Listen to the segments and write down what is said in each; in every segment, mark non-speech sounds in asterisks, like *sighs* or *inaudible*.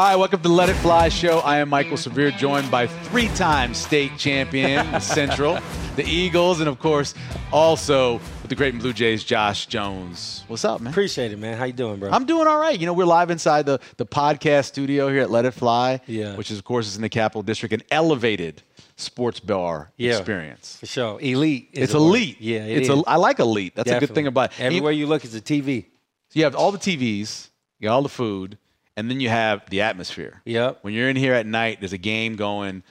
All right, welcome to the Let It Fly show. I am Mike'l mm. Severe, joined by three-time state champion Central, *laughs* the Eagles, and of course, also with the great Blue Jays, Josh Jones. What's up, man? Appreciate it, man. How you doing, bro? I'm doing all right. You know, we're live inside the, the podcast studio here at Let It Fly, Yeah. which is, of course, is in the Capital District, an elevated sports bar Yeah. experience. For sure. Elite. Is It's the word. elite. Yeah, it it's is. A, I like elite. That's a good thing about it. Everywhere you look is a TV. So you have all the TVs, you got all the food, and then you have the atmosphere. Yep. When you're in here at night, there's a game going,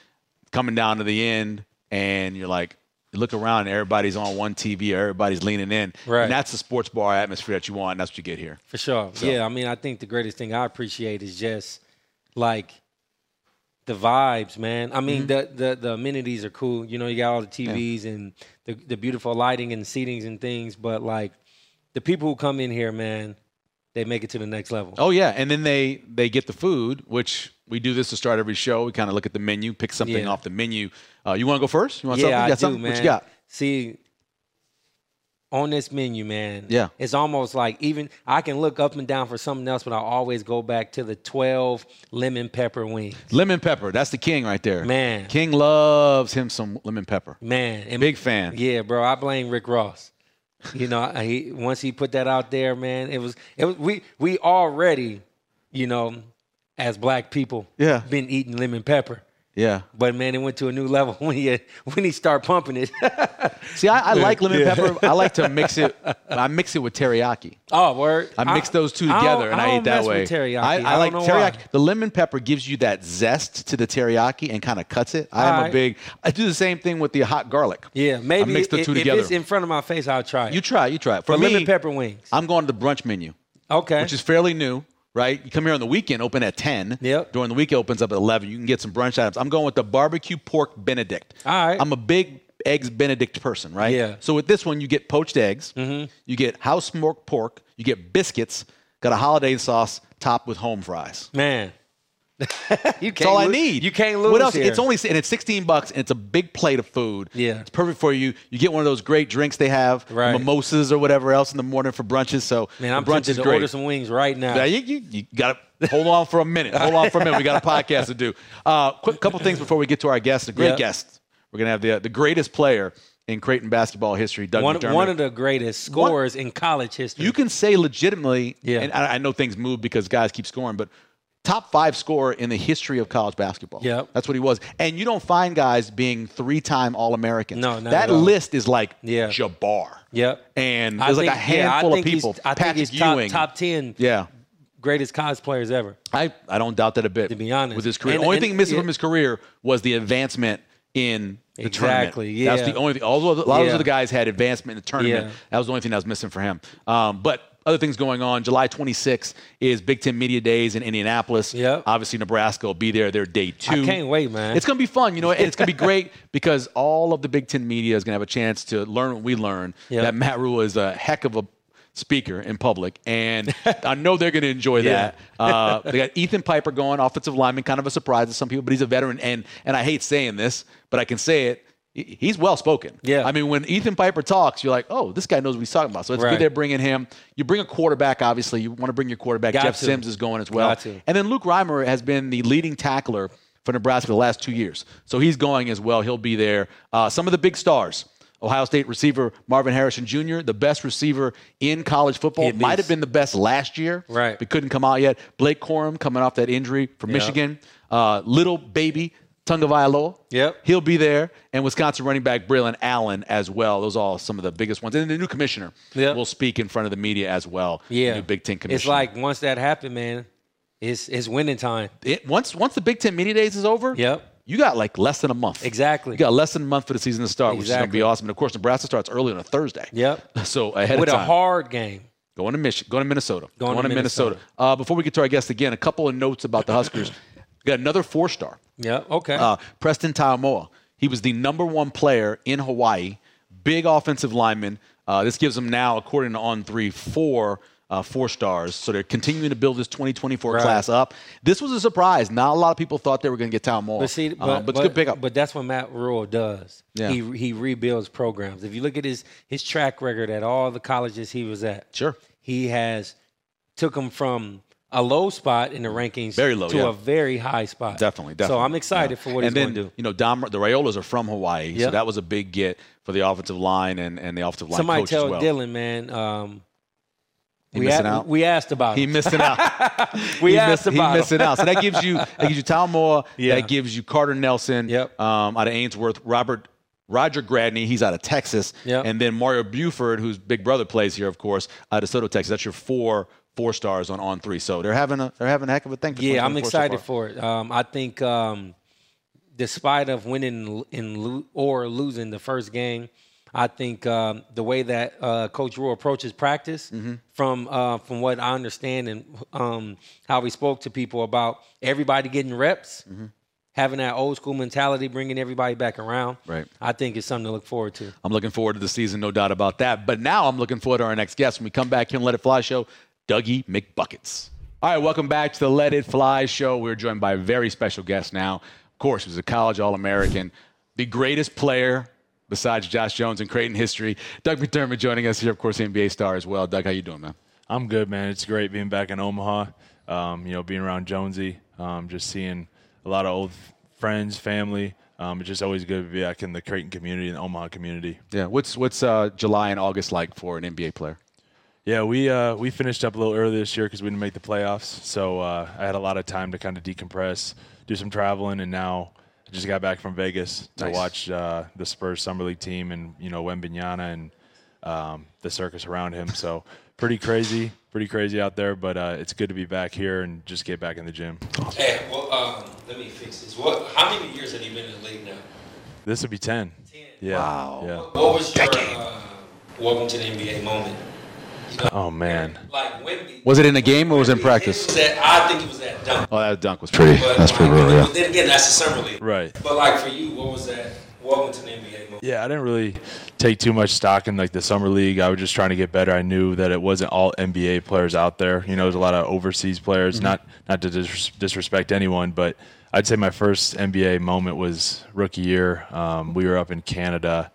coming down to the end, and you're like, you look around and everybody's on one TV, or everybody's leaning in. Right. And that's the sports bar atmosphere that you want, and that's what you get here. For sure. Yeah, I mean, I think the greatest thing I appreciate is just like the vibes, man. I mean, Mm-hmm. the, the the amenities are cool. You know, you got all the TVs and the the beautiful lighting and seatings and things, but like the people who come in here, man, they make it to the next level. Oh yeah, and then they they get the food, which we do this to start every show. We kind of look at the menu, pick something Yeah. off the menu. Uh, you want to go first? You want yeah, something? You I got do, something? man. What you got? See, on this menu, man. Yeah. it's almost like even I can look up and down for something else, but I always go back to the twelve lemon pepper wings. Lemon pepper. That's the king right there. Man. King loves him some lemon pepper. Man, and Big fan. Yeah, bro. I blame Rick Ross. You know, he once he put that out there, man, it was it was we we already, you know, as black people, Yeah. been eating lemon pepper. Yeah. But man, it went to a new level *laughs* when he when he started pumping it. *laughs* See, I, I like lemon pepper. I like to mix it. *laughs* I mix it with teriyaki. oh, word! I mix those two together don't- and I, eat that way. Teriyaki. I, I, like teriyaki. why. The lemon pepper gives you that zest to the teriyaki and kind of cuts it. I am a big. I do the same thing with the hot garlic. Yeah, maybe I mix the i- two if together. it's in front of my face, I'll try it. You try. You try. it. For but me, lemon pepper wings. I'm going to the brunch menu, Okay. which is fairly new. Right, you come here on the weekend, open at ten. Yep. During the week, it opens up at eleven. You can get some brunch items. I'm going with the barbecue pork Benedict. All right. I'm a big eggs Benedict person, right? Yeah. So with this one, you get poached eggs, mm-hmm. you get house smoked pork, you get biscuits, got a holiday sauce topped with home fries. man. *laughs* you That's all I need. You can't lose. What else? here. It's only and it's 16 bucks and it's a big plate of food. Yeah. It's perfect for you. You get one of those great drinks they have, Right. mimosas or whatever else in the morning for brunches. So man. I'm brunch is to great. order some wings right now. Yeah, you, you, you got to hold on for a minute. Hold on for a minute. We got a podcast to do. Uh, quick couple things before we get to our guest. A great Yep. guest. We're gonna have the the greatest player in Creighton basketball history, Doug one, McDermott. one of the greatest scorers in college history. you can say legitimately, Yeah. and I, I know things move because guys keep scoring, but top five scorer in the history of college basketball. Yep. That's what he was. And you don't find guys being three time All Americans. No, not That at all. list is like Yeah. Jabbar. Yep. And I there's like a think- yeah, I handful think of people. I think he's top, top ten Yeah. greatest college players ever. I, I don't doubt that a bit. To be honest. with his career, And- the only and- thing missing yeah. from his career was the advancement in the Exactly, tournament. That's yeah. the only thing. All of, a lot of Yeah. the guys had advancement in the tournament. Yeah. That was the only thing that was missing for him. Um, but other things going on. July 26th is Big Ten Media Days in Indianapolis. Yep. Obviously, Nebraska will be there. They're day two. I can't wait, man. It's going to be fun, you know, and it's going to be *laughs* great because all of the Big Ten media is going to have a chance to learn what we learn. Yep. That Matt Rhule is a heck of a speaker in public, and I know they're going to enjoy *laughs* Yeah. that. Uh, they got Ethan Piper going, offensive lineman, kind of a surprise to some people, but he's a veteran, and and I hate saying this, but I can say it. He- He's well spoken. Yeah. I mean, when Ethan Piper talks, you're like, oh, this guy knows what he's talking about. So it's Right. good they're bringing him. You bring a quarterback, obviously. You want to bring your quarterback. Got Jeff to. Sims is going as well. Got to. And then Luke Reimer has been the leading tackler for Nebraska the last two years. So he's going as well. He'll be there. Uh, some of the big stars. Ohio State receiver Marvin Harrison Jr., the best receiver in college football, Hit might have been the best last year, Right. But couldn't come out yet. Blake Corum coming off that injury from Yeah. Michigan. Uh, little baby Tagovailoa, Yep. he'll be there, and Wisconsin running back Braylon Allen as well. Those are all some of the biggest ones. And the new commissioner Yep. will speak in front of the media as well. the Yeah. new Big Ten commissioner. It's like once that happened, man, it's it's winning time. it, once once the Big Ten media days is over, Yep. you got like less than a month. Exactly. You got less than a month for the season to start, which is going to be awesome. And of course, Nebraska starts early on a Thursday. Yep. *laughs* So ahead With of a hard game. going to Michigan, going to Minnesota, Going to Minnesota. Minnesota. Uh, before we get to our guest again, a couple of notes about the Huskers. we *clears throat* got another four star. Yeah. Okay. Uh, Preston Taumua. He was the number one player in Hawaii, big offensive lineman. Uh, this gives him now, according to On Three, four uh, four stars. So they're continuing to build this 2024 Right. class up. This was a surprise. Not a lot of people thought they were going to get Taumua. But see, Um, but, but it's a good pickup. But that's what Matt Rhule does. Yeah. He he rebuilds programs. If you look at his his track record at all the colleges he was at, Sure. he has took them from a low spot in the rankings Very low, to yeah. a very high spot. Definitely, definitely. So I'm excited Yeah. for what and he's then, going to do. You know, Dom, the Raiolas are from Hawaii, so that was a big get for the offensive line and, and the offensive line Somebody coach tell as well. Dylan, man. Um, He we, missing a- out? we asked about He him. missing out. *laughs* We he asked miss- about he missing out. So that gives you that gives you Taumua. *laughs* Yeah. That gives you Carter Nelson. Yep. Um, out of Ainsworth, Robert Roger Gradney. He's out of Texas. Yep. And then Mario Buford, whose big brother plays here, of course, out of Soto, Texas. That's your four four stars on on three. So they're having a they're having a heck of a thing. For Yeah, I'm 2024 so excited for it. Um, I think, um, despite of winning in lo- or losing the first game, I think um, the way that uh, Coach Rhule approaches practice, Mm-hmm. from uh, from what I understand and um, how he spoke to people about everybody getting reps, Mm-hmm. having that old school mentality, bringing everybody back around. Right. I think it's something to look forward to. I'm looking forward to the season, no doubt about that. But now I'm looking forward to our next guest when we come back here on Let It Fly Show, Dougie McBuckets. All right, welcome back to the Let It Fly Show. We're joined by a very special guest now. Of course, he was a college All American, the greatest player besides Josh Jones in Creighton history. Doug McDermott joining us here, of course, NBA star as well. Doug, how you doing, man? I'm good, man. It's great being back in Omaha. Um, you know, being around Jonesy, um, just seeing a lot of old friends, family. Um, it's just always good to be back in the Creighton community and the Omaha community. Yeah. What's what's uh, July and August like for an NBA player? Yeah, we uh, we finished up a little early this year because we didn't make the playoffs. So uh, I had a lot of time to kind of decompress, do some traveling, and now I just got back from Vegas to Nice. watch uh, the Spurs summer league team and you know Wembanyama and um, the circus around him. So pretty crazy, pretty crazy out there. But uh, it's good to be back here and just get back in the gym. Hey, well, um, let me fix this. What? How many years have you been in the league now? This would be ten. Yeah. Wow. Yeah. What was your uh, welcome to the NBA moment? You know, Oh man. like when Was it in a game or was it in It practice? was that, I think it was that dunk. Oh, that dunk was pretty. But That's like, pretty real, yeah. but Then again, that's the summer league. Right. But like for you, what was that? Welcome to the NBA moment. Yeah, I didn't really take too much stock in like the summer league. I was just trying to get better. I knew that it wasn't all NBA players out there. You know, there's a lot of overseas players. Not not to dis- disrespect anyone, but I'd say my first NBA moment was rookie year. Um, we were up in Canada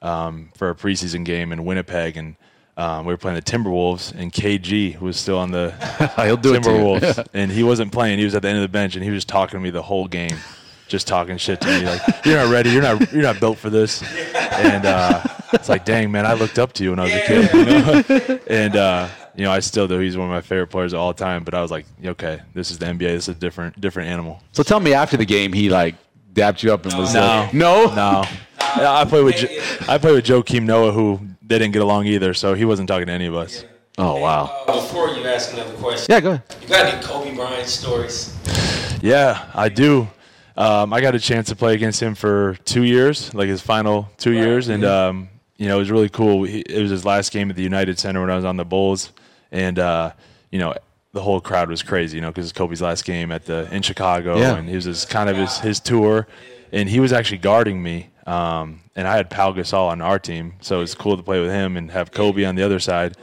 um, for a preseason game in Winnipeg, and um, we were playing the Timberwolves, and KG was still on the *laughs* He'll do it to. Timberwolves, and he wasn't playing. He was at the end of the bench, and he was talking to me the whole game, just talking shit to me, like *laughs* you're not ready, you're not, you're not built for this. And uh, it's like, dang man, I looked up to you when I was a kid, *laughs* you know? and uh, you know, I still do. He's one of my favorite players of all time. But I was like, okay, this is the NBA. This is a different, different animal. So tell me after the game, he like dapped you up and was No. like, no, No, Yeah, I played with, Jo- I played with Joakim Noah, who they didn't get along either, so he wasn't talking to any of us. Oh wow. Uh, before you ask another question, Yeah, go ahead. you got any Kobe Bryant stories? Yeah, I do. Um, I got a chance to play against him for two years, like his final two years, and um, you know it was really cool. He, it was his last game at the United Center when I was on the Bulls, and uh, you know the whole crowd was crazy, you know, because it's Kobe's last game at the in Chicago, Yeah. and he was his, kind of his, his tour, and he was actually guarding me, um, and I had Pau Gasol on our team, so it was cool to play with him and have Kobe on the other side.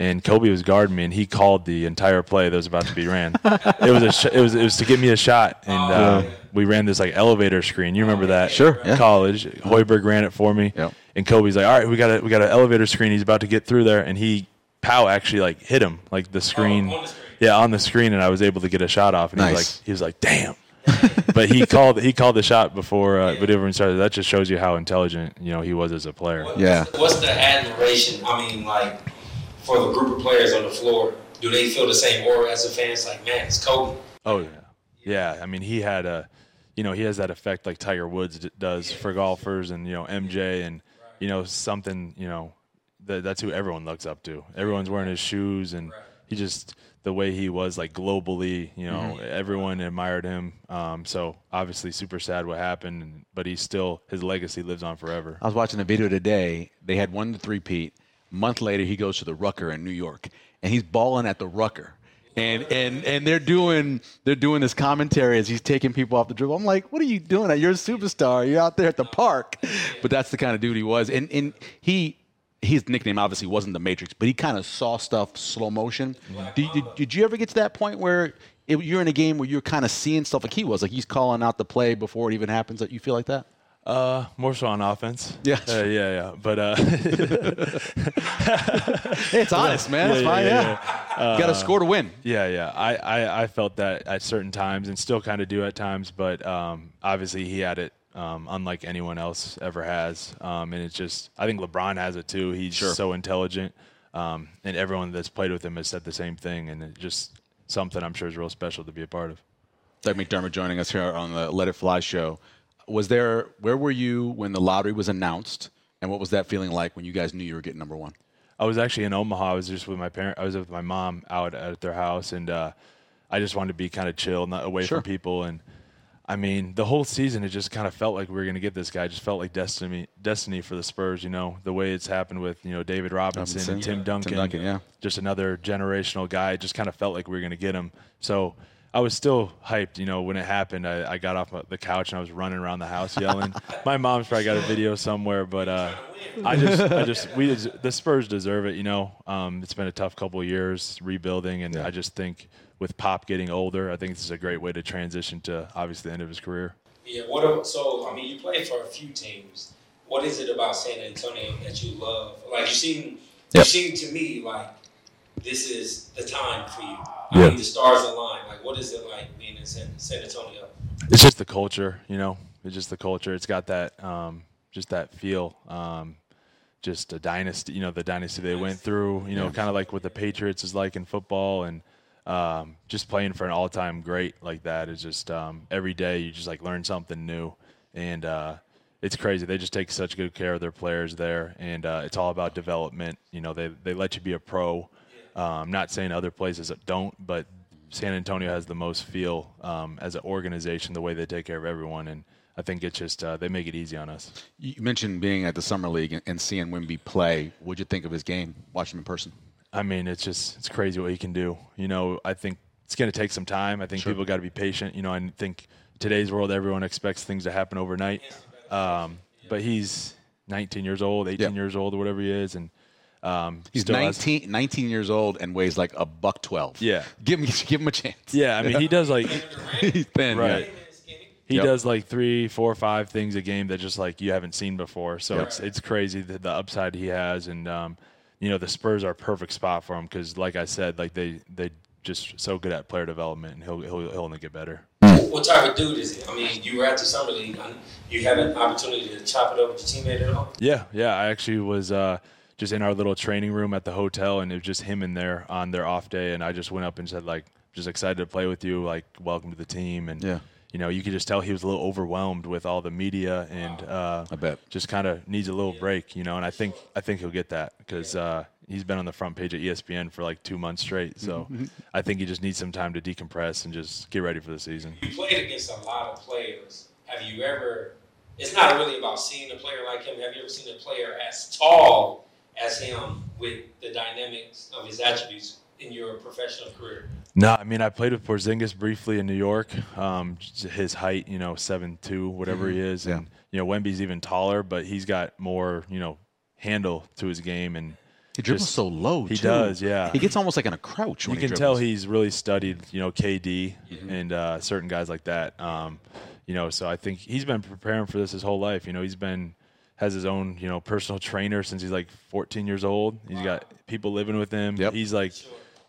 And Kobe was guarding me, and he called the entire play that was about to be ran. *laughs* it was a sh- it was it was to give me a shot, and uh, we ran this like elevator screen. You remember that? Sure, yeah. College, Hoiberg ran it for me, Yep. and Kobe's like, "All right, we got a we got an elevator screen. He's about to get through there," and he Pow actually like hit him like the screen, on the screen. yeah, on the screen, and I was able to get a shot off. And he was Nice. like, he was like, "Damn." *laughs* but he called he called the shot before uh, but everyone started. That just shows you how intelligent you know he was as a player. Yeah. What's the admiration? I mean, like for the group of players on the floor, do they feel the same aura as a fan? It's like, man, it's Kobe. Oh yeah, yeah. I mean, he had a, you know, he has that effect like Tiger Woods d- does for golfers, and you know MJ, and you know something, you know, that that's who everyone looks up to. Everyone's wearing his shoes, and he just the way he was like globally, you know, everyone admired him. Um, so obviously, super sad what happened, but he's still his legacy lives on forever. I was watching a video today. They had one to three Pete. Month later, he goes to the Rucker in New York, and he's balling at the Rucker. And, and and they're doing they're doing this commentary as he's taking people off the dribble. I'm like, what are you doing? You're a superstar. You're out there at the park. But that's the kind of dude he was. And and he his nickname obviously wasn't the Matrix, but he kind of saw stuff slow motion. Did, did, did you ever get to that point where it, you're in a game where you're kind of seeing stuff like he was, like he's calling out the play before it even happens? That you feel like that? Uh, more so on offense. Yeah. uh, yeah, yeah. But uh, *laughs* Hey, it's honest, man. It's fine. Yeah. got to score to win. Yeah, yeah. I, I, I felt that at certain times and still kind of do at times, but um, obviously he had it um, unlike anyone else ever has. Um, and it's just, I think LeBron has it too. He's Sure. so intelligent. Um, and everyone that's played with him has said the same thing. And it's just something I'm sure is real special to be a part of. Doug McDermott joining us here on the Let It Fly show. Was there? Where were you when the lottery was announced, and what was that feeling like when you guys knew you were getting number one? I was actually in Omaha. I was just with my parent. I was with my mom out at their house, and uh, I just wanted to be kind of chill, not away Sure. from people. And I mean, the whole season, it just kind of felt like we were going to get this guy. It just felt like destiny, destiny for the Spurs. You know, the way it's happened with you know David Robinson, Robinson, and Tim Tim Duncan. Duncan, yeah. just another generational guy. It just kind of felt like we were going to get him. So. I was still hyped, you know, when it happened. I, I got off the couch and I was running around the house yelling. *laughs* my mom's probably got a video somewhere, but uh, I just, I just, we, the Spurs deserve it. You know, um, it's been a tough couple of years rebuilding, and I just think with Pop getting older, I think this is a great way to transition to obviously the end of his career. Yeah, what a- so I mean you played for a few teams. What is it about San Antonio that you love? Like you seem you seem to me like this is the time for you. Yeah. I the stars align. Like what is it like being in San, San Antonio? It's just the culture, you know. It's just the culture. It's got that, um, just that feel. Um, just a dynasty, you know, the dynasty they went through. You know, kind of like what the Patriots is like in football, and um, just playing for an all-time great like that is just um, every day you just like learn something new, and uh, it's crazy. They just take such good care of their players there, and uh, it's all about development. You know, they they let you be a pro. Um, not saying other places don't, but San Antonio has the most feel um, as an organization, the way they take care of everyone, and I think it's just uh, they make it easy on us. You mentioned being at the summer league and, and seeing Wemby play. What'd you think of his game? Watching him in person. I mean, it's just it's crazy what he can do. You know, I think it's going to take some time. I think people got to be patient. You know, I think today's world, everyone expects things to happen overnight. Um, but he's 19 years old, 18 Yeah. years old, or whatever he is, and um, He's still has- 19, 19 years old and weighs like a buck twelve. Yeah. *laughs* give him give him a chance. yeah, I mean, he does like *laughs* he's thin. Right. yeah. he Yep. does like three, four, five things a game that just like you haven't seen before. So Yep. it's it's crazy the, the upside he has, and um, you know the Spurs are a perfect spot for him because, like I said, like they they just so good at player development, and he'll he'll, he'll only get better. What type of dude is he? I mean, you were at the summer league. I- You had an opportunity to chop it up with your teammate at all? Yeah, yeah. I actually was uh, just in our little training room at the hotel, and it was just him in there on their off day, and I just went up and said like, just excited to play with you, like welcome to the team, and Yeah. you know, you could just tell he was a little overwhelmed with all the media, and uh, I bet. just kind of needs a little break, you know. And I think I think he'll get that because uh, he's been on the front page of ESPN for like two months straight, so *laughs* I think he just needs some time to decompress and just get ready for the season. You played against a lot of players. Have you ever? It's not really about seeing a player like him. Have you ever seen a player as tall as him with the dynamics of his attributes in your professional career? No, I mean I played with Porzingis briefly in New York. Um, his height, you know, seven two, whatever he is, and you know Wemby's even taller, but he's got more, you know, handle to his game, and He dribbles just- so low. He too. does, yeah. He gets almost like in a crouch. you When can he tell he's really studied, you know, KD and uh, certain guys like that. Um, you know, so I think he's been preparing for this his whole life. You know, he's been has his own, you know, personal trainer since he's like 14 years old. He's got people living with him. Yep. He's like,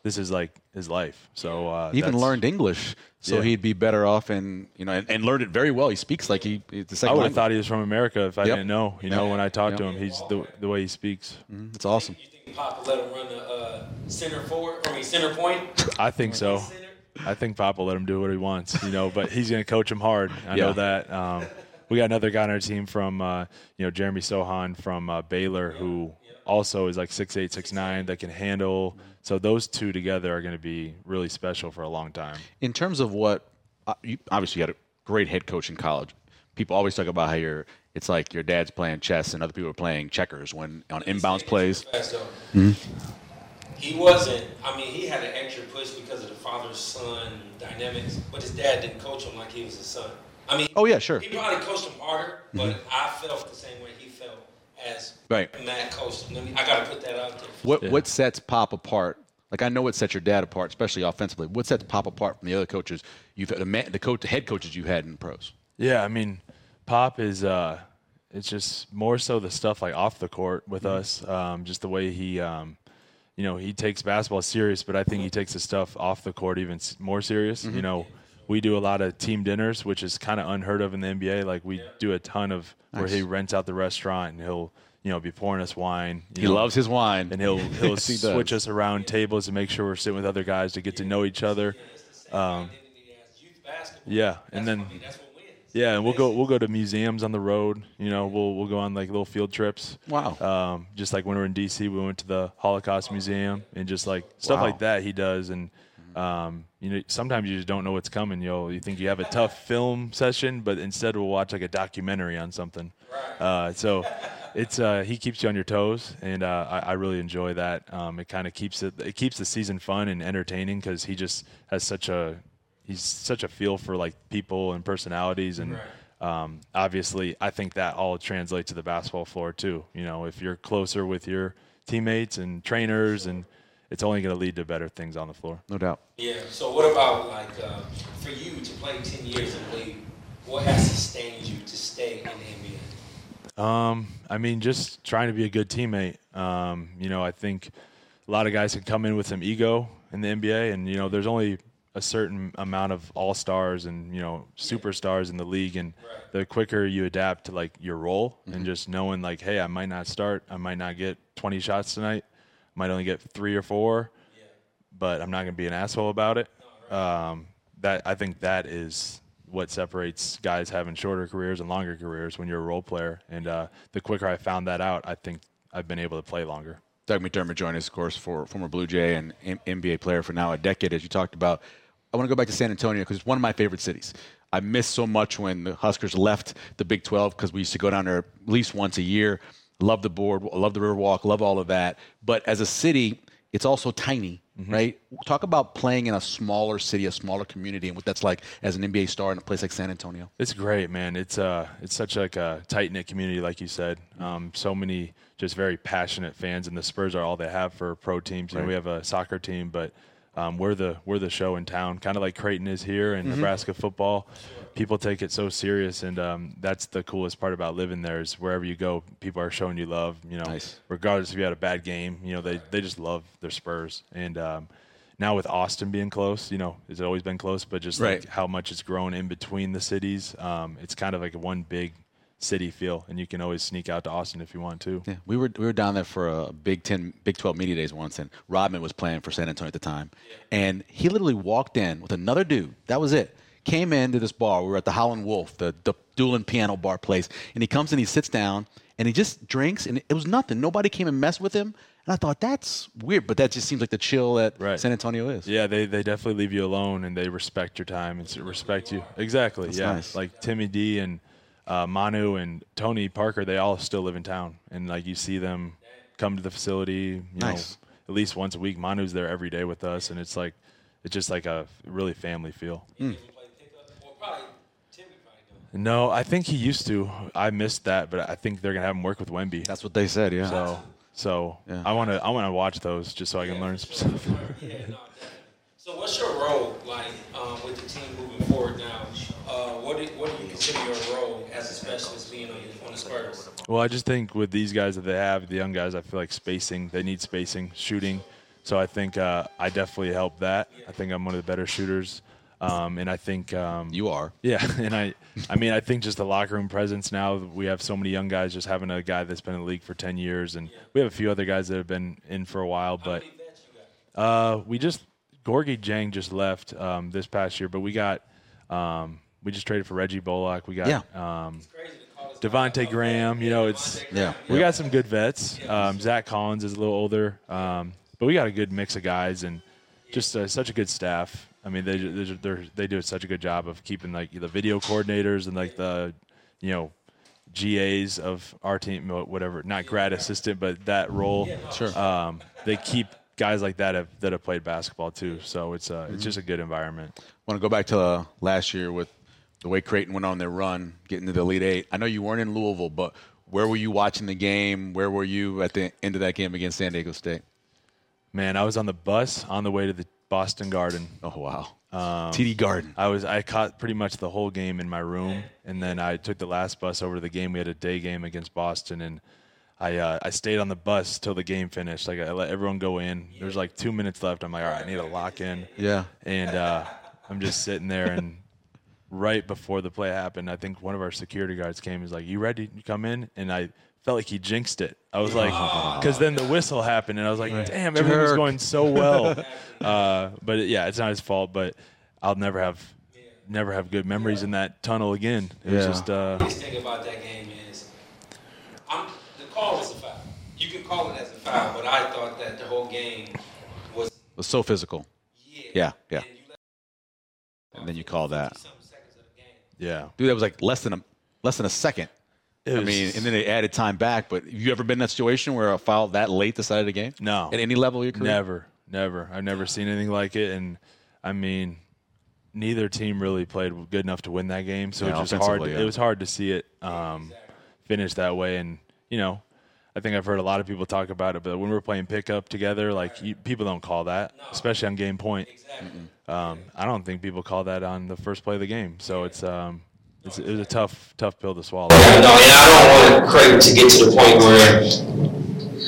this is like his life. So uh, He even learned English, so Yeah. he'd be better off in you know and, and learned it very well. He speaks like he it's the I would have thought he was from America if I Yep. didn't know. You Yep. know, when I talked to him, he's the the way he speaks. It's awesome. You think Papa let him run the uh, center forward? I mean, center point. I think so. Center? I think Papa let him do what he wants, you know, but he's going to coach him hard. I Yeah. know that. Um, we got another guy on our team from, uh, you know, Jeremy Sochan from uh, Baylor, who also is like six eight, six nine, that can handle. So those two together are going to be really special for a long time. In terms of what, uh, you, obviously you had a great head coach in college. People always talk about how you're. It's like your dad's playing chess and other people are playing checkers when on inbounds plays. Fast though. He wasn't. I mean, he had an extra push because of the father-son dynamics, but his dad didn't coach him like he was his son. I mean, Oh yeah, sure. he probably coached him harder, but I felt the same way he felt as Right. Matt coached him. I got to put that out there. What Yeah. what sets Pop apart? Like I know what sets your dad apart, especially offensively. What sets Pop apart from the other coaches you've the man, the coach, the head coaches you had in the pros? Yeah, I mean, Pop is uh it's just more so the stuff like off the court with us, um, just the way he um you know, he takes basketball serious, but I think he takes the stuff off the court even more serious. Mm-hmm. You know, we do a lot of team dinners, which is kind of unheard of in the NBA. Like we do a ton of where he rents out the restaurant and he'll, you know, be pouring us wine. He know, loves his wine. and he'll *laughs* he'll Yes, he switch does. us around tables and make sure we're sitting with other guys to get to know each other. It's the same identity as youth basketball. Yeah, and That's then what- that's what yeah, and we'll go we'll go to museums on the road. You know, we'll we'll go on like little field trips. Wow. Um, just like when we were in DC, we went to the Holocaust Museum and just like stuff Wow. like that he does. And um, you know, sometimes you just don't know what's coming. You know, you think you have a tough *laughs* film session, but instead we'll watch like a documentary on something. Uh, so *laughs* it's uh, he keeps you on your toes, and uh, I, I really enjoy that. Um, it kind of keeps it it keeps the season fun and entertaining because he just has such a he's such a feel for like people and personalities and um, obviously i think that all translates to the basketball floor too you know if you're closer with your teammates and trainers and it's only going to lead to better things on the floor no doubt. Yeah. So what about like uh, for you to play ten years in the league? What has sustained you to stay in the NBA? Um, I mean, just trying to be a good teammate. Um, you know, I think a lot of guys can come in with some ego in the NBA, and you know, there's only a certain amount of all stars and you know superstars in the league, and Right. the quicker you adapt to like your role and just knowing like, hey, I might not start, I might not get 20 shots tonight, might only get three or four, Yeah. but I'm not going to be an asshole about it. Um, that I think that is what separates guys having shorter careers and longer careers when you're a role player. And uh, the quicker I found that out, I think I've been able to play longer. Doug McDermott joined us, of course, for former Blue Jay and M- NBA player for now a decade, as you talked about. I want to go back to San Antonio because it's one of my favorite cities. I miss so much when the Huskers left the Big 12 because we used to go down there at least once a year. Love the board, love the Riverwalk, love all of that. But as a city, it's also tiny, right? Talk about playing in a smaller city, a smaller community, and what that's like as an NBA star in a place like San Antonio. It's great, man. It's uh, it's such like a tight knit community, like you said. Um, so many just very passionate fans, and the Spurs are all they have for pro teams. You know, we have a soccer team, but um, we're the we're the show in town, kind of like Creighton is here in Nebraska football. People take it so serious, and um, that's the coolest part about living there. Is wherever you go, people are showing you love. You know, Nice. regardless if you had a bad game, you know they they just love their Spurs. And um, now with Austin being close, you know, it's always been close, but just Right. like how much it's grown in between the cities. Um, it's kind of like one big city feel, and you can always sneak out to Austin if you want to. Yeah, we were we were down there for a Big Ten, Big Twelve media days once, and Rodman was playing for San Antonio at the time, and he literally walked in with another dude. That was it. Came into this bar. We were at the Holland Wolf, the the dual and piano bar place, and he comes and he sits down, and he just drinks, and it was nothing. Nobody came and messed with him, and I thought that's weird, but that just seems like the chill that Right. San Antonio is. Yeah, they, they definitely leave you alone and they respect your time and respect you. Exactly. yeah. nice. Like Timmy D and uh, Manu and Tony Parker, they all still live in town. And like you see them come to the facility, you Nice. know, at least once a week. Manu's there every day with us. And it's like, it's just like a really family feel. You ever play pickup? Well, probably Timmy probably don't. No, I think he used to. I missed that, but I think they're gonna have him work with Wemby. That's what they said. Yeah. so. So Yeah. I want to I want to watch those just so I can learn some stuff. Yeah, no. So, what's your role like um, with the team moving forward now? What do, what do you consider your role as a specialist being on, on the Spurs? Well, I just think with these guys that they have, the young guys, I feel like spacing. They need spacing, shooting. So I think uh, I definitely help that. I think I'm one of the better shooters, um, and I think um, you are. Yeah, *laughs* and I, I mean, I think just the locker room presence now. We have so many young guys. Just having a guy that's been in the league for ten years, and we have a few other guys that have been in for a while. But many vets you got? uh, we just Gorgui Dieng just left um, this past year, but we got um, we just traded for Reggie Bullock. We got Yeah. um, It's crazy to call this Devonte Graham. You know, it's Yeah. Graham. we got some good vets. Um, Zach Collins is a little older, um, but we got a good mix of guys and just uh, such a good staff. I mean, they they're, they're, do such a good job of keeping like the video coordinators and like the you know GAs of our team, whatever, not grad assistant, but that role. Sure. Um, they keep guys like that have, that have played basketball too. So it's uh, it's just a good environment. I want to go back to uh, last year with the way Creighton went on their run, getting to the Elite Eight. I know you weren't in Louisville, but where were you watching the game? Where were you at the end of that game against San Diego State? Man, I was on the bus on the way to the Boston Garden. Oh wow, TD Garden. I was I caught pretty much the whole game in my room, and then I took the last bus over to the game. We had a day game against Boston, and I uh, I stayed on the bus till the game finished. Like I let everyone go in. There's like two minutes left. I'm like, all right, I need to lock in. Yeah. And uh, I'm just sitting there, and right before the play happened, I think one of our security guards came. He's like, "You ready to come in?" And I felt like he jinxed it. I was like, *sighs* because then the whistle happened, and I was like, "Damn, everything was going so well." *laughs* uh, but yeah, it's not his fault. But I'll never have, never have good memories in that tunnel again. It was just. Uh, biggest thing about that game is, I'm, the call was a foul. You can call it as a foul, but I thought that the whole game was It was so physical. yeah. Yeah, yeah. And, you let- And then you call that. 50-something seconds of the game. Yeah. Dude, that was like less than a less than a second. It I was- mean, and then they added time back. But have you ever been in that situation where a foul that late decided a game? No. At any level of your career? Never, never. I've never seen anything like it, and I mean, neither team really played good enough to win that game. So Yeah, it was hard. yeah. It was hard to see it um, finish that way, and you know, I think I've heard a lot of people talk about it. But when we're playing pickup together, like you, people don't call that, especially on game point. Exactly. Um, I don't think people call that on the first play of the game. So it's um, it's, it was a tough, tough pill to swallow. Yeah, no, and I don't want Creighton to get to the point where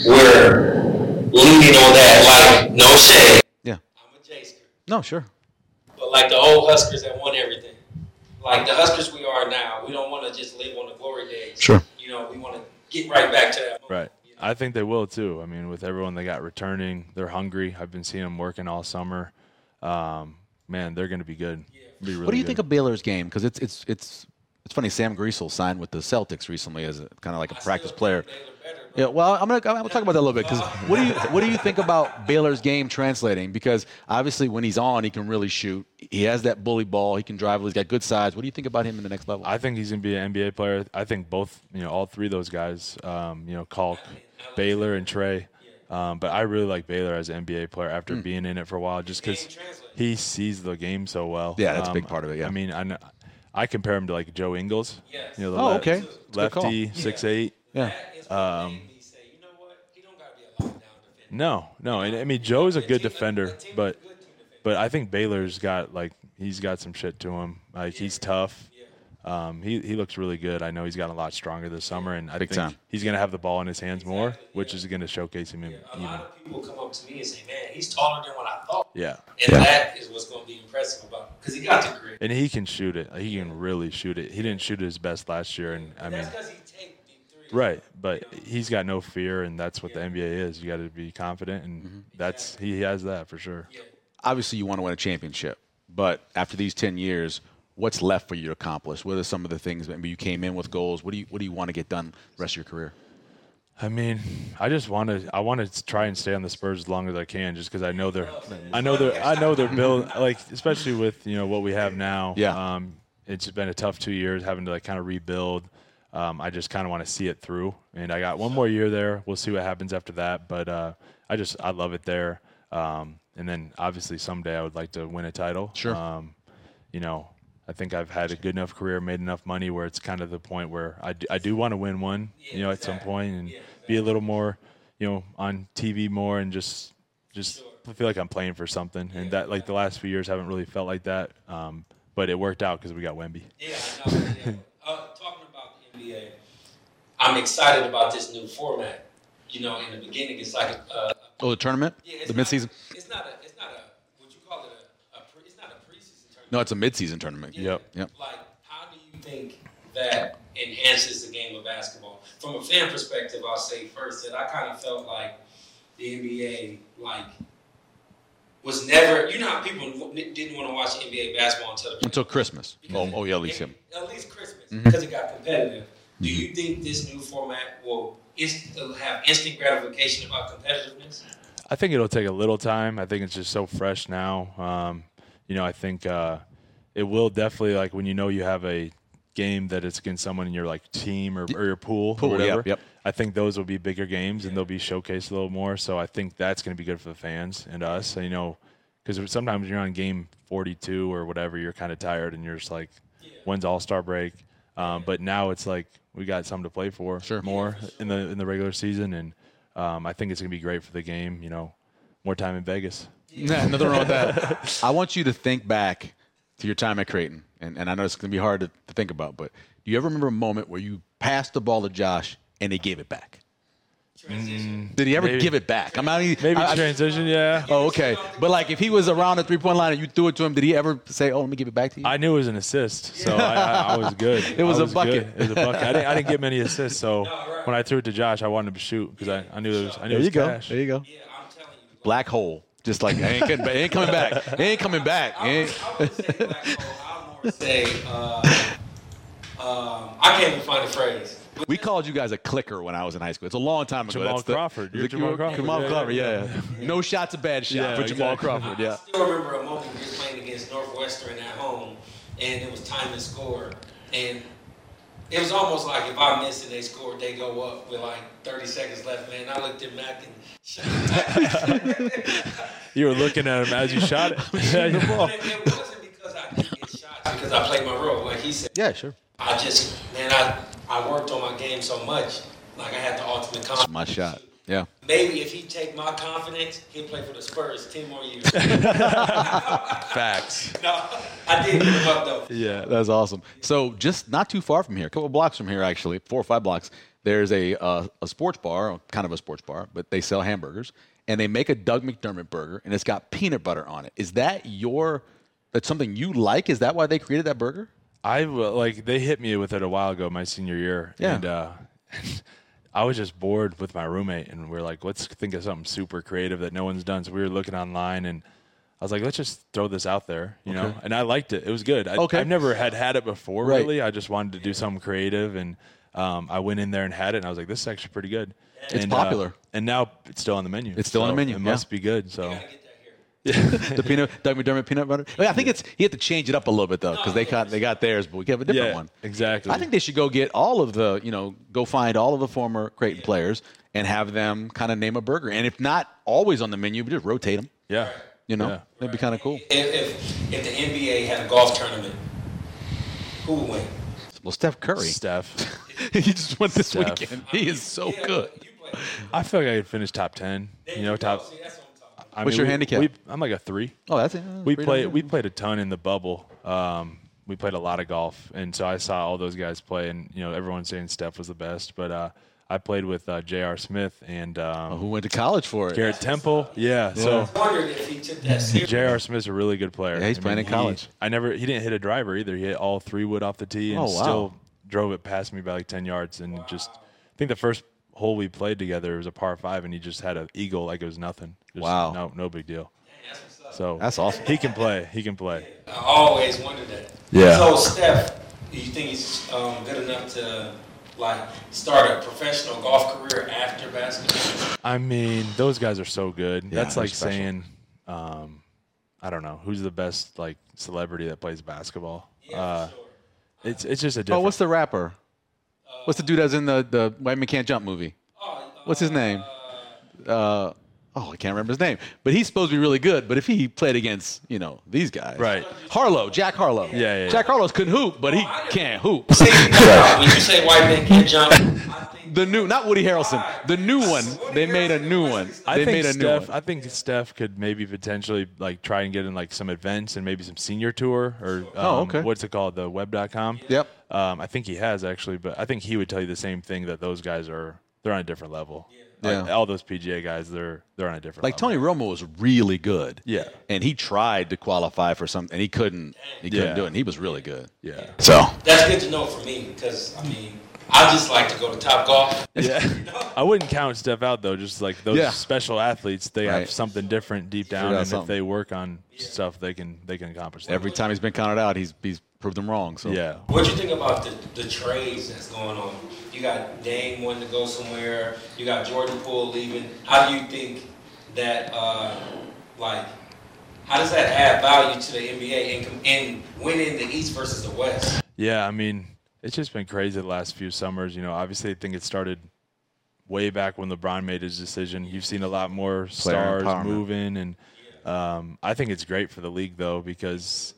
we're leaning on that, like, no shade. Yeah. I'm a Jasker. No, sure. But like the old Huskers that won everything. Like the Huskers we are now, we don't want to just live on the glory days. Sure. You know, we want to get right back to that. moment, Right. you know? I think they will too. I mean, with everyone they got returning, they're hungry. I've been seeing them working all summer. Um, man, they're going to be good. Be really what do you good. think of Baylor's game? Because it's it's it's it's funny. Sam Griesel signed with the Celtics recently as a kind of like a practice Still player. Baylor better, Yeah, well, I'm gonna I'm gonna talk about that a little bit because what do you what do you think about Baylor's game translating? Because obviously when he's on, he can really shoot. He has that bully ball. He can drive. He's got good size. What do you think about him in the next level? I think he's going to be an NBA player. I think both, you know, all three of those guys, um, you know, Kalk, Baylor, and Trey. Um, but I really like Baylor as an NBA player after Hmm. being in it for a while, just because he sees the game so well. Yeah, that's a big Um, part of it, yeah. I mean, I, kn- I compare him to like Joe Ingles. Yes. You know, the Oh, le- okay. That's a good call. lefty, six eight. yeah, That is one thing he say, you know what? He don't gotta be a lockdown defender. No, no, and I mean Joe's a good defender, but good team defender. but I think Baylor's got like he's got some shit to him. Like he's tough. Um, he he looks really good. I know he's gotten a lot stronger this summer, and I Big think time. he's gonna have the ball in his hands more, which is gonna showcase him A even. lot of people come up to me and say, "Man, he's taller than what I thought," Yeah, and that is what's going to be impressive about him because he got the grit. and he can shoot it. He can really shoot it. He didn't shoot his best last year, and I mean, That's because he take deep threes. Right, but he's got no fear, and that's what the NBA is. You got to be confident, and Mm-hmm. that's he has that for sure. Obviously you want to win a championship, but after these ten years, what's left for you to accomplish? What are some of the things? Maybe you came in with goals. What do you what do you want to get done the rest of your career? I mean, I just want to. I want to try and stay on the Spurs as long as I can, just because I know they're. I know they're. I know they're built like, especially with you know what we have now. Yeah. Um, it's been a tough two years having to like kind of rebuild. Um, I just kind of want to see it through, and I got one more year there. We'll see what happens after that, but uh, I just I love it there. Um, and then obviously someday I would like to win a title. Sure. Um, you know, I think I've had a good enough career, made enough money where it's kind of the point where I do, I do want to win one, you know, at some point and be a little more, you know, on TV more and just just feel like I'm playing for something. And that like the last few years haven't really felt like that. Um, but it worked out because we got Wemby. Yeah, I know. Yeah. uh, talking about the NBA, I'm excited about this new format. You know, in the beginning, it's like a, a Oh, the tournament, yeah, it's the not- midseason. It's not a. It's not a. Would you call it a? a pre, it's not a preseason tournament. No, it's a midseason tournament. Yep. Yep. Like, how do you think that enhances the game of basketball? From a fan perspective, I'll say first that I kind of felt like the NBA, like, was never. You know how people didn't want to watch NBA basketball until Until Christmas. Oh, oh yeah, at least him. At least Christmas, Mm-hmm. because it got competitive. Do you think this new format will inst- have instant gratification about competitiveness? I think it'll take a little time. I think it's just so fresh now. Um, you know, I think uh, it will definitely like when you know you have a game that it's against someone in your like team or, or your pool, Pool, or whatever. yep. I think those will be bigger games and they'll be showcased a little more. So I think that's going to be good for the fans and us. You know, because sometimes you're on game 42 or whatever, you're kind of tired and you're just like, when's All Star break? Um, but now it's like we got something to play for Sure. more in the in the regular season, and um, I think it's going to be great for the game. You know, more time in Vegas. Nah, *laughs* nothing wrong with that. *laughs* I want you to think back to your time at Creighton, and, and I know it's going to be hard to, to think about, but do you ever remember a moment where you passed the ball to Josh and they gave it back? Transition. Did he ever Maybe. give it back? I mean, Maybe I- I- transition, yeah. Oh, okay. But like, if he was around the three point line and you threw it to him, did he ever say, "Oh, let me give it back to you"? I knew it was an assist, so I, I, I was good. *laughs* It was a bucket. good. It was a bucket. I didn't, I didn't get many assists, so right. when I threw it to Josh, I wanted him to shoot because I, I knew it was. I knew there it was you go. cash. There you go. Yeah, I'm telling you. Black hole. Just like it ain't coming back. Ain't coming back. *laughs* It ain't coming back. I Ain't- would, I would say black hole. I would more say, uh, um, I can't even find the phrase. We called you guys a clicker when I was in high school. It's a long time ago. Jamal That's the- Crawford. You're the- Jamal Crawford. Jamal Yeah, Crawford. yeah, Yeah, *laughs* No shot's a bad shot Yeah, for Jamal exactly. Crawford. Yeah. I still remember a moment we were playing against Northwestern at home, and it was time to score. And it was almost like if I missed and they scored, they go up with like 30 seconds left, man. I looked at Mac and *laughs* You were looking at him as you shot it. Yeah, *laughs* yeah. It, it wasn't because I didn't get shots, because I played my role. Like he said, Yeah, sure. I just, man, I, I worked on my game so much. Like I had the ultimate confidence. My shot. Yeah. Maybe if he take my confidence, he'll play for the Spurs 10 more years. *laughs* Facts. *laughs* no, I did give him up though. Yeah. That's awesome. So just not too far from here, a couple blocks from here, actually, four or five blocks. There's a uh, a sports bar, kind of a sports bar, but they sell hamburgers, and they make a Doug McDermott burger, and it's got peanut butter on it. Is that your? That's something you like? Is that why they created that burger? I uh, like they hit me with it a while ago, my senior year, Yeah. and uh, *laughs* I was just bored with my roommate, and we are like, let's think of something super creative that no one's done. So we were looking online, and I was like, let's just throw this out there, you know. And I liked it; it was good. I, Okay. I've never had had it before, Right. really. I just wanted to do something creative, and um, I went in there and had it, and I was like, this is actually pretty good. It's And, uh, popular. and now it's still on the menu. It's still on the menu, It yeah. must be good. So Gotta get that here. *laughs* the peanut Doug McDermott peanut butter. Oh, yeah, I think it's he had to change it up a little bit though because they oh, got they got theirs, but we have a different yeah, one. exactly. I think they should go get all of the you know go find all of the former Creighton players and have them kind of name a burger, and if not always on the menu, but just rotate them. yeah, You know, Yeah. that'd be kind of cool. If, if if the NBA had a golf tournament, who would win? Well, Steph Curry, Steph. *laughs* he just went this Steph. weekend. He is so Yeah, good. I feel like I could finish top ten. You know, top. See, I What's mean, your we- handicap? we- I'm like a three. Oh, that's it. We played. We played a ton in the bubble. Um, we played a lot of golf, and so I saw all those guys play, and you know, everyone's saying Steph was the best, but uh, I played with uh, J.R. Smith and um, Oh, Who went to college for it? Garrett Temple. Yeah, so I wondered if he took that serious. J.R. Smith's a really good player. Yeah, he's I playing in he- college. I never. He didn't hit a driver either. He hit all three wood off the tee, and Oh, wow. still drove it past me by like ten yards, and just. I think the first hole we played together was a par five, and he just had an eagle like it was nothing. Just Wow. No, no big deal. That's what's up. So That's awesome. He can play. He can play. I always wondered that. Yeah. So Steph, do you think he's um, good enough to like start a professional golf career after basketball? I mean, those guys are so good. That's like special. saying, um, I don't know, who's the best like celebrity that plays basketball. Yeah, uh, sure. It's it's just a Oh, what's the rapper? What's the dude that's in the the White Man Can't Jump movie? Oh, What's his name? Uh, oh, I can't remember his name. But he's supposed to be really good. But if he played against, you know, these guys, Right. Harlow, Jack Harlow. Yeah, yeah, yeah. Jack Harlow's couldn't hoop, but he can't hoop. See, when you say white man can't jump, I *laughs* think The new, not Woody Harrelson, the new one. They made a new one. I They think made a new Steph. one. I think Steph could maybe potentially like try and get in like some events and maybe some senior tour or um, Oh, okay. what's it called the web.com. Yep. Um, I think he has actually, but I think he would tell you the same thing that those guys are. They're on a different level. Like, Yeah. all those PGA guys, they're they're on a different. Like level. Tony Romo was really good. Yeah. And he tried to qualify for something, and he couldn't. He couldn't Yeah. do it. And he was really good. Yeah. So that's good to know for me because I mean I just like to go to Top Golf. Yeah. *laughs* I wouldn't count Steph out though. Just like those Yeah. special athletes, they Right. have something different deep down, and something. if they work on stuff, they can they can accomplish that. every time he's been counted out, he's he's proved them wrong. So yeah. What do you think about the, the trades that's going on? You got Dame wanting to go somewhere. You got Jordan Poole leaving. How do you think that, uh, like, how does that add value to the NBA in, com- in winning the East versus the West? Yeah, I mean, it's just been crazy the last few summers. You know, obviously, I think it started way back when LeBron made his decision. You've seen a lot more stars moving, and um, I think it's great for the league though because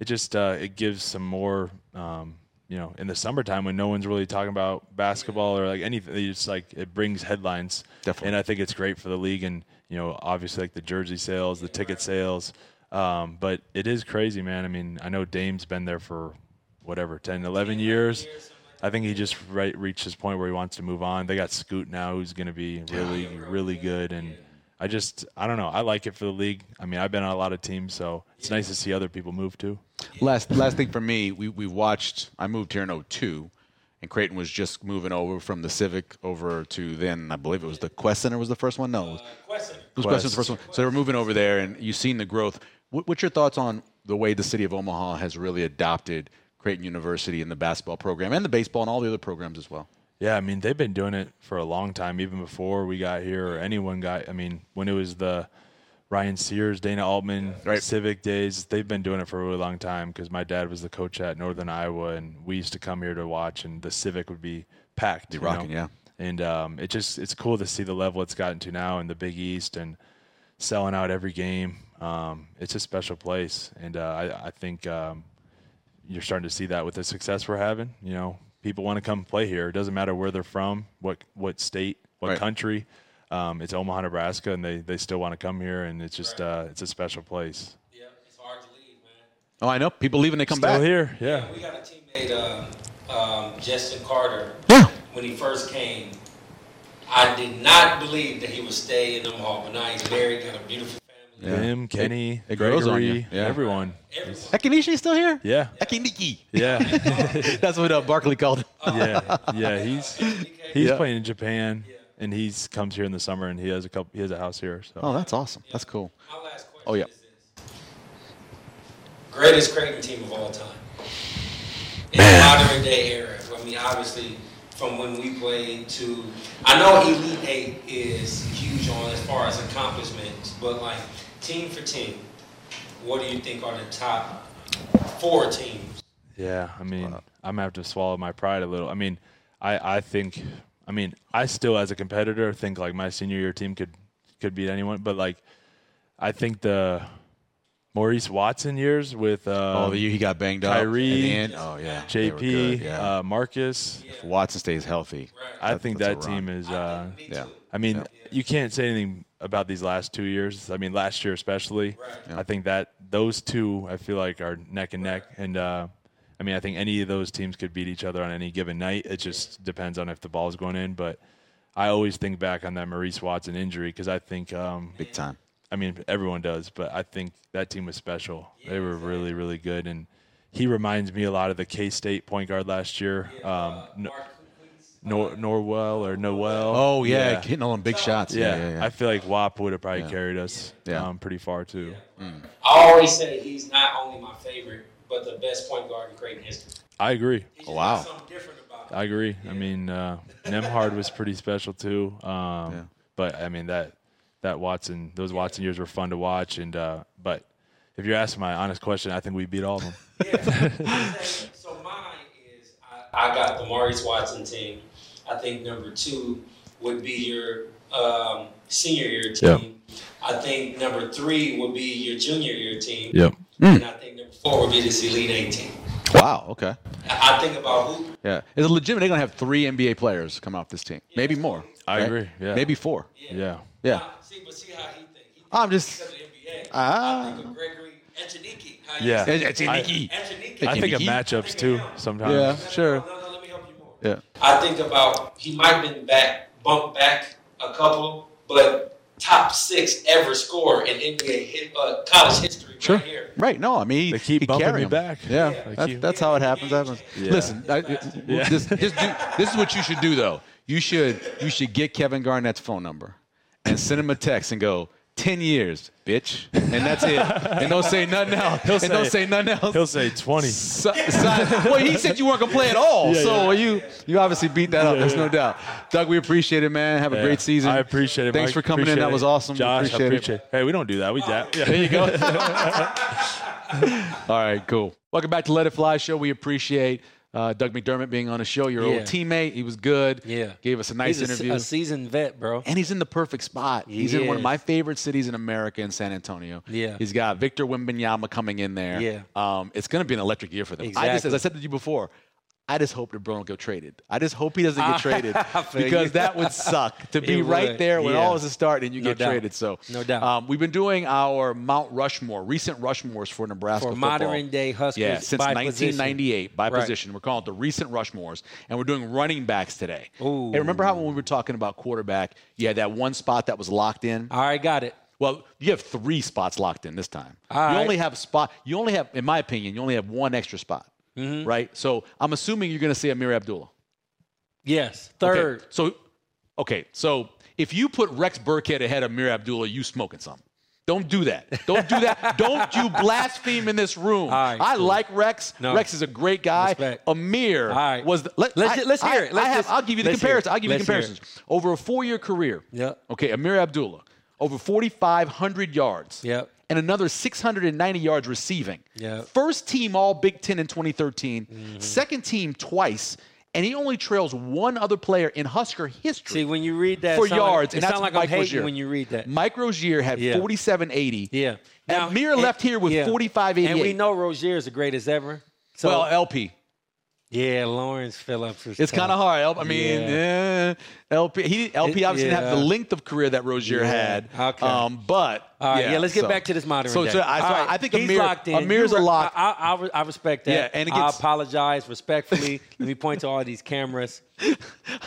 it just uh, it gives some more. Um, you know, in the summertime when no one's really talking about basketball or like anything, it's like it brings headlines. Definitely. And I think it's great for the league, and you know, obviously like the jersey sales, the ticket sales. Um, but it is crazy, man. I mean, I know Dame's been there for whatever 10, 11 years. I think he just right, reached his point where he wants to move on. They got Scoot now, who's going to be really, really good, and I just, I don't know. I like it for the league. I mean, I've been on a lot of teams, so it's nice to see other people move too. Last last thing for me, we we watched. I moved here in 02, and Creighton was just moving over from the Civic over to then I believe it was the Qwest Center was the first one. No, it was, uh, Question. it was Qwest was the first one. So they were moving over there, and you've seen the growth. What, what's your thoughts on the way the city of Omaha has really adopted Creighton University in the basketball program and the baseball and all the other programs as well? Yeah, I mean they've been doing it for a long time, even before we got here or anyone got. I mean, when it was the Ryan Sears, Dana Altman, Right. Civic days, they've been doing it for a really long time. Because my dad was the coach at Northern Iowa, and we used to come here to watch, and the Civic would be packed. Be you know? rocking, yeah. And um, it just it's cool to see the level it's gotten to now in the Big East and selling out every game. Um, it's a special place, and uh, I, I think um, you're starting to see that with the success we're having. You know, people want to come play here. It doesn't matter where they're from, what what state, what Right. country. Um, it's Omaha, Nebraska, and they, they still want to come here, and it's just uh, it's a special place. Yeah, it's hard to leave, man. Oh, I know. People leave and they come Still back. here, yeah. We got a teammate, um, um, Justin Carter. Yeah. When he first came, I did not believe that he would stay in Omaha, but now he's married, got a beautiful family. Yeah. Him, Kenny, it grows on Gregory, you, yeah. everyone. Everyone. Echenique still here? Yeah, Ekiniki. yeah, *laughs* That's what uh, Barkley called him. yeah, yeah. He's he's Yeah. playing in Japan, and he's comes here in the summer, and he has a couple. He has a house here. So Oh, that's awesome. That's cool. My last question Oh, yeah. is this. Greatest Creighton team of all time. In the modern day era. I mean, obviously, from when we played to, I know Elite Eight is huge on as far as accomplishments, but like team for team, what do you think are the top four teams? Yeah, I mean, I'm gonna have to swallow my pride a little. I mean, I I think, I mean, I still as a competitor think like my senior year team could could beat anyone, but like, I think the Maurice Watson years with Oh, um, the year he got banged up. Khyri. Oh, yeah. They were good, JP, Yeah. uh, Marcus. if Watson stays healthy. I think that team is. Uh, Me yeah. I mean, you can't say anything about these last two years. I mean, last year especially. Right. I think that those two, I feel like, are neck and neck. And uh, I mean, I think any of those teams could beat each other on any given night. It just depends on if the ball's going in. But I always think back on that Maurice Watson injury because I think, um, Big time. I mean, everyone does, but I think that team was special. They were really, really good. And he reminds me a lot of the K State point guard last year, um, N- Nor- Norwell or Noel. Oh, yeah. Hitting all them big shots. Yeah, Yeah, yeah, yeah. I feel like WAP would have probably Yeah. carried us Yeah. um, pretty far too. I always say he's not only my favorite, but the best point guard in Creighton history. I agree. He's just Wow. something different about him. I agree. I mean, uh, *laughs* Nembhard was pretty special too. Um, Yeah. But I mean that that Watson, those Watson years were fun to watch. And uh, but if you're asking my honest question, I think we beat all of them. *laughs* Yeah. I say, so mine is I, I got the Maurice Watson team. I think number two would be your um, senior year team. I think number three would be your junior year team. Yep. And I think number four would be this Elite Eight team. Wow. Okay. I I think about who Yeah. It's legitimate. They're going to have three NBA players come off this team. Maybe more. I right? agree, yeah. Maybe four. Yeah. Yeah. Uh, see, but see how he think. He think I'm just- because of the NBA. Ah. I think of Gregory Echenique. How you Yeah. say- It's Nikki. I think of He- matchups too sometimes. Yeah. No, no, Sure. No, no, let me help you more. Yeah. I think about he might have been back, bumped back a couple, but top six ever score in NBA hit, uh, college history Sure. right here. Right. No, I mean, They he, keep he bumping carry me him. back. Yeah, They that's, keep- that's how it happens. happens. Yeah. Listen, I, Yeah. this, just do, this is what you should do though. You should you should get Kevin Garnett's phone number and send him a text and go. 10 years, bitch. And that's it. And don't say nothing *laughs* else. He'll and don't say- say nothing else. He'll say 20. Si- si- well, he said you weren't gonna play at all, Yeah, so yeah. you you obviously beat that up. There's yeah. no doubt. Doug, we appreciate it, man. Have a Yeah. great season. I appreciate it. Thanks Mike. for coming in. That was awesome. Josh, appreciate, I appreciate it. Hey, we don't do that. We dap. Yeah. There you go. *laughs* *laughs* All right, cool. Welcome back to Let It Fly Show. We appreciate uh, Doug McDermott being on the show. Your Yeah. old teammate. He was good. Yeah. Gave us a nice He's a, interview. a seasoned vet, bro. and he's in the perfect spot. He He's in one of my favorite cities in America, in San Antonio. Yeah. He's got Victor Wembanyama coming in there. Yeah. Um, it's going to be an electric year for them. I just, as I said to you before, I just hope LeBron don't get traded. I just hope he doesn't get traded *laughs* because that would suck to *laughs* be right there when yeah. all this a starting and you No get doubt. traded. So No doubt. Um, we've been doing our Mount Rushmore, recent Rushmores for Nebraska For football. modern day Huskers Yeah, since by 1998 by Right. position. We're calling it the recent Rushmores, and we're doing running backs today. Ooh. Hey, remember how when we were talking about quarterback, you had that one spot that was locked in? All right, got it. Well, you have three spots locked in this time. All you right. only have a spot. You only have, in my opinion, you only have one extra spot, Mm-hmm. right? So I'm assuming you're going to say Ameer Abdullah. Yes, Okay, third. So, okay, so if you put Rex Burkhead ahead of Ameer Abdullah, you smoking something. Don't do that. Don't do that. *laughs* Don't you blaspheme in this room. Right, I cool. like Rex. No. Rex is a great guy. Respect. Ameer right. was. The, let, Let's I- ju- let's hear I, it. Let's, I have, I'll give you the comparison. I'll give you the Let's hear it. comparisons over a four-year career. Yeah. Okay, Ameer Abdullah over 4,500 yards. Yep. And another 690 yards receiving. Yep. First team All Big Ten in 2013. Mm-hmm. Second team twice. And he only trails one other player in Husker history See, when you read that, for like- yards, it and that's like Mike I'm Rozier. when you read that. Mike Rozier had Yeah. 4780. Yeah. And Ameer left here with 4588. And we know Rozier is the greatest ever. So, well, LP. Yeah, Lawrence Phillips. It's kind of hard. I mean, Yeah. eh, LP. He, LP It- obviously didn't have the length of career that Rozier Yeah. had. Okay. Um, but All right, yeah, let's get so- back to this modern so, day. So, I, so right, I think he's Ameer, locked in. Ameer's You a lock. I, I, I respect that. Yeah, and it I apologize respectfully. *laughs* Let me point to all these cameras. *laughs*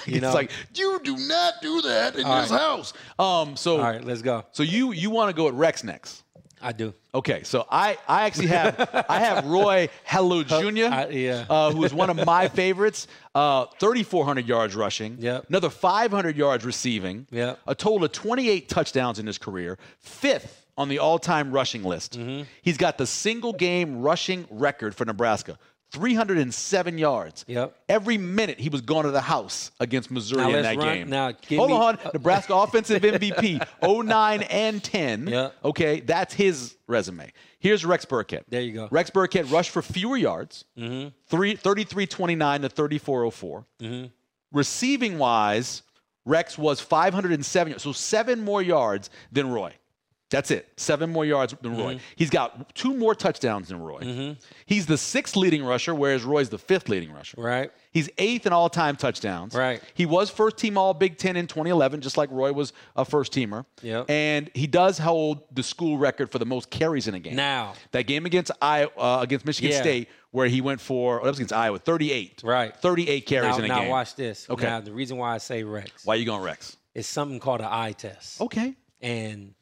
You it's know, like you do not do that in All this right. house. Um, so all right, let's go. so you you want to go at Rex next? I do. Okay, so I, I actually have *laughs* I have Roy Helu Jr. I- yeah. uh, who is one of my favorites. Uh, 3,400 yards rushing. Yep. Another 500 yards receiving. Yep. A total of 28 touchdowns in his career. Fifth on the all-time rushing list. Mm-hmm. He's got the single game rushing record for Nebraska. 307 yards. Yep. Every minute he was going to the house against Missouri Now in that run- game. now Hold me- on. Nebraska *laughs* offensive MVP 09 and 10. *laughs* Yep. Okay, that's his resume. Here's Rex Burkhead. There you go. Rex Burkhead rushed for fewer yards, Mm-hmm. three, 33-29 to 3404. Mm-hmm. Receiving wise, Rex was 507, so seven more yards than Roy. That's it. Seven more yards than Roy. Mm-hmm. He's got two more touchdowns than Roy. He's the sixth leading rusher, whereas Roy's the fifth leading rusher. Right. He's eighth in all time touchdowns. Right. He was first team All Big Ten in 2011, just like Roy was a first teamer. Yep. And he does hold the school record for the most carries in a game. Now. that game against Iowa, uh, against Michigan Yeah. State, where he went for, oh, that was against Iowa, 38. Right. 38 carries Now, in a game. now game. watch this. Okay. Now the reason why I say Rex Why are you going Rex? It's something called an eye test. Okay. And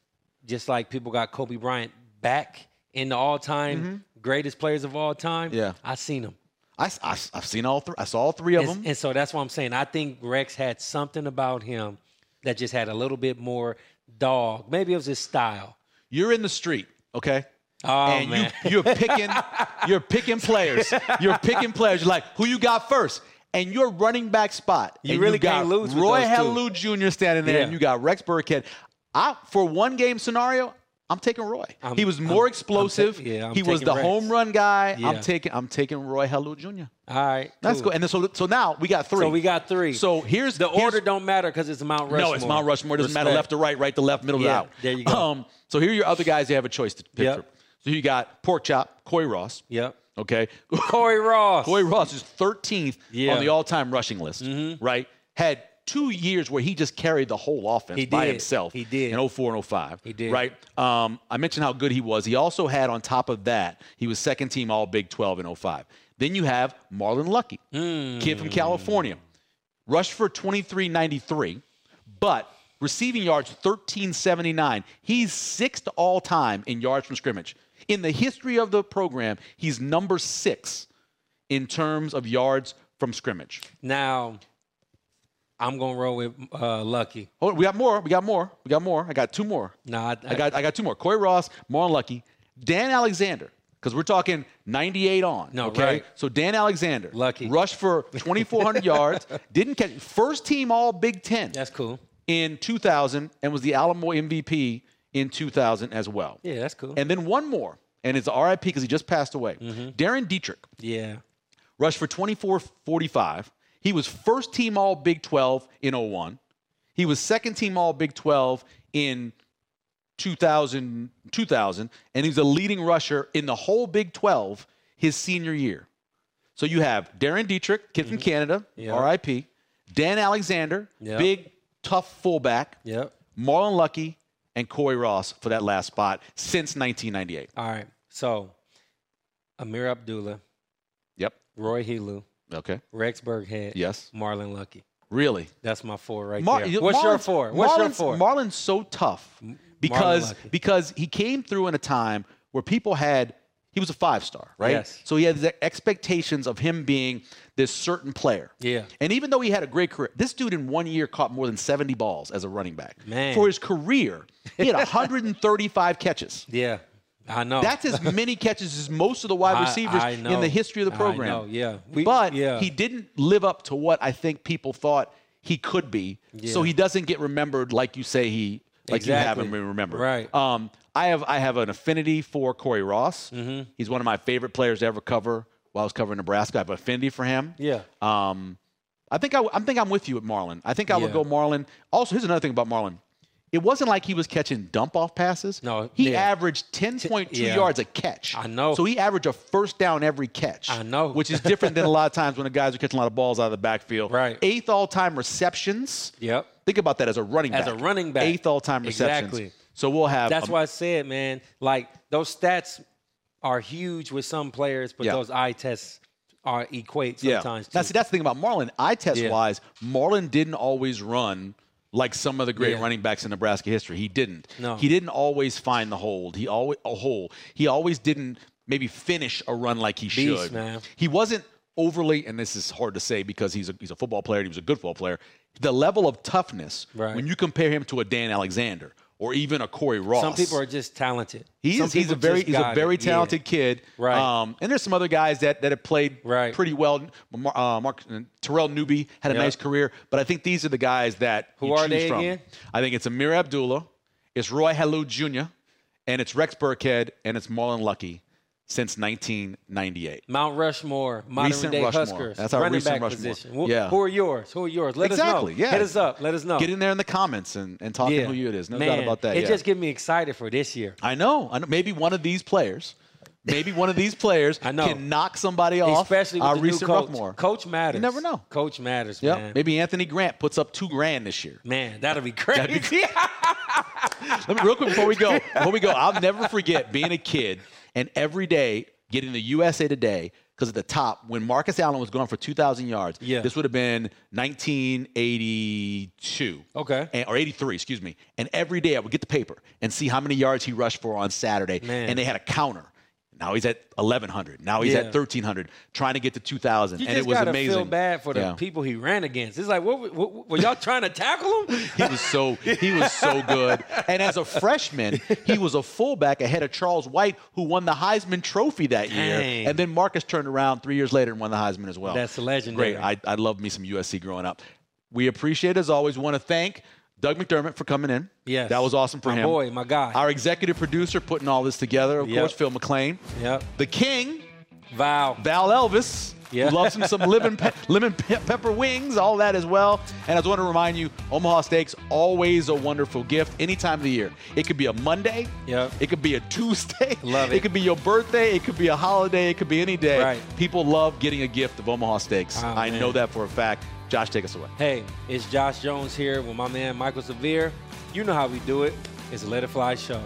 just like people got Kobe Bryant back in the all-time greatest players of all time, Mm-hmm. Yeah. I seen him. I, I, have seen all three. I saw all three of And, them. and so that's what I'm saying. I think Rex had something about him that just had a little bit more dog. Maybe it was his style. You're in the street, okay? Oh and man. you you're picking *laughs* you're picking players. You're picking players. You're like, who you got first? And your running back spot. You really got can't lose Roy those Jr. standing there, Yeah. and you got Rex Burkhead. I for one game scenario, I'm taking Roy. I'm- he was more I'm- explosive. I'm ta- yeah, he was the Rex. home run guy. Yeah. I'm taking I'm taking Roy Helu Jr. All right. That's cool. And then so so now we got three. So we got three. So here's the here's- order don't matter because it's Mount Rushmore. no, it's Mount Rushmore. It doesn't matter left to right, right to left, middle to out. there you go. *clears throat* Um, so here are your other guys you have a choice to pick Yep. from. So you got Pork Chop, Cory Ross. Yep. Okay. Cory *laughs* Ross. Cory Ross is 13th Yeah. Mm-hmm. on the all-time rushing list, right? Had two years where he just carried the whole offense He by did. himself. He did. In 04 and 05. He did. Right? Um, I mentioned how good he was. He also had, on top of that, he was second team All Big 12 in 05. Then you have Marlon Lucky, Hmm. kid from California. Rushed for 2393, but receiving yards 1379. He's sixth all time in yards from scrimmage. In the history of the program, he's number six in terms of yards from scrimmage. Now, I'm gonna roll with uh, Lucky. Oh, we got more. We got more. We got more. I got two more. Nah, I, I got I got two more. Cory Ross, Marlon Lucky, Dan Alexander. Because we're talking 98 on. No, okay. right. So Dan Alexander, Lucky. rushed for 2,400 *laughs* yards. Didn't catch first team All Big Ten that's cool. in 2000, and was the Alamo MVP in 2000 as well. Yeah, that's cool. And then one more, and it's RIP because he just passed away. Mm-hmm. Dahrran Diedrick yeah. rushed for 24.45. He was first team All Big 12 in 01. He was second team All Big 12 in 2000, 2000, and he was a leading rusher in the whole Big 12 his senior year. So you have Dahrran Diedrick, kid from Canada, Mm-hmm. R.I.P. Dan Alexander, Yeah. big tough fullback. Yep. Marlon Lucky and Cory Ross for that last spot since 1998. All right. So, Ameer Abdullah, Yep. Roy Helu, Okay. Rex Burkhead, Yes. Marlon Lucky. Really. That's my four right Mar- there. What's your four? What's your four? Marlon's so tough because because he came through in a time where people had he was a five star, right? Yes. So he had the expectations of him being this certain player. Yeah. And even though he had a great career, this dude in one year caught more than 70 balls as a running back. Man. For his career, he had 135 catches. yeah, I know. That's as *laughs* many catches as most of the wide receivers I in the history of the I program. know, yeah. We- but yeah. he didn't live up to what I think people thought he could be. So he doesn't get remembered like you say he like you have Exactly. him remembered. Right. Um, I have I have an affinity for Cory Ross. Mm-hmm. He's one of my favorite players to ever cover. While I was covering Nebraska, I have an affinity for him. yeah. Um, I think I, I think I'm with you at Marlon. I think I would go Marlon. Also, here's another thing about Marlon. It wasn't like he was catching dump off passes. No, he yeah. averaged 10.2 yeah. yards a catch. I know. So he averaged a first down every catch. I know. Which is different than a lot of times when the guys are catching a lot of balls out of the backfield. Right. Eighth all time receptions. Yep. Think about that as a running As back. a running back. Eighth all time receptions. Exactly. So we'll have. That's um, why I said, man, like those stats are huge with some players, but Yeah. those eye tests are equate sometimes. Yeah. Now, see, that's the thing about Marlon. Eye test Yeah. wise, Marlon didn't always run like some of the great Yeah. running backs in Nebraska history. He didn't. No. He didn't always find the hold. He always a hole. He always didn't maybe finish a run like he Beast, should. man. He wasn't overly, and this is hard to say because he's a he's a football player and he was a good football player. The level of toughness Right. when you compare him to a Dan Alexander or even a Cory Ross. some people are just talented. He Some is. He's a very he's a very it. Yeah. talented kid. Right. Um, and there's some other guys that that have played Right. pretty well. Uh, Mark uh, Terrell Newby had a Yep. nice career, but I think these are the guys that Who are they from. again? I think it's Ameer Abdullah, it's Roy Helu Jr., and it's Rex Burkhead, and it's Marlon Lucky since 1998. Mount Rushmore, modern Recent day Rushmore. Huskers, That's our running recent back Rushmore. position. Who, Yeah. who are yours? Who are yours? Let Exactly, us know. yeah. Hit us up. Let us know. Get in there in the comments and, and talk yeah. who you it is. No Man, doubt about that. It yeah. just get me excited for this year. I know. I know. Maybe one of these players, maybe one of these players *laughs* I know. can knock somebody off. Especially with our the new recent coach. Rushmore. Coach matters. You never know. Coach matters, Yep. man. Maybe Anthony Grant puts up two grand this year. Man, that'll be crazy. be *laughs* Let me real quick before we go. Before we go, I'll never forget being a kid and every day getting the USA Today because at the top when Marcus Allen was going for 2,000 yards. Yeah. This would have been 1982. Okay. And, or 83, excuse me. And every day I would get the paper and see how many yards he rushed for on Saturday. Man. And they had a counter. Now he's at 1,100. Now he's Yeah. at 1,300, trying to get to 2,000. You and it was gotta amazing. feel bad for the Yeah. people he ran against. It's like, what, what, were y'all trying to tackle him? *laughs* He was so he was so good. And as a freshman, he was a fullback ahead of Charles White, who won the Heisman Trophy that year. And then Marcus turned around three years later and won the Heisman as well. That's legendary. Great. I, I love me some USC growing up. We appreciate as always. Want to thank Doug McDermott for coming in. Yes. that was awesome for him. My him. boy, my guy. Our executive producer putting all this together. Of Yep. course, Phil McLean. Yep. The King. Val. Val Elvis. Yeah. Loves him some *laughs* lemon, pe- lemon pe- pepper wings, all that as well. And I just want to remind you, Omaha Steaks, always a wonderful gift any time of the year. It could be a Monday. Yep. It could be a Tuesday. *laughs* Love It it. could be your birthday. It could be a holiday. It could be any day. Right. People love getting a gift of Omaha Steaks. Oh, I man. know that for a fact. Josh, take us away. Hey, it's Josh Jones here with my man Mike'l Severe. You know how we do it. It's a Let It Fly show.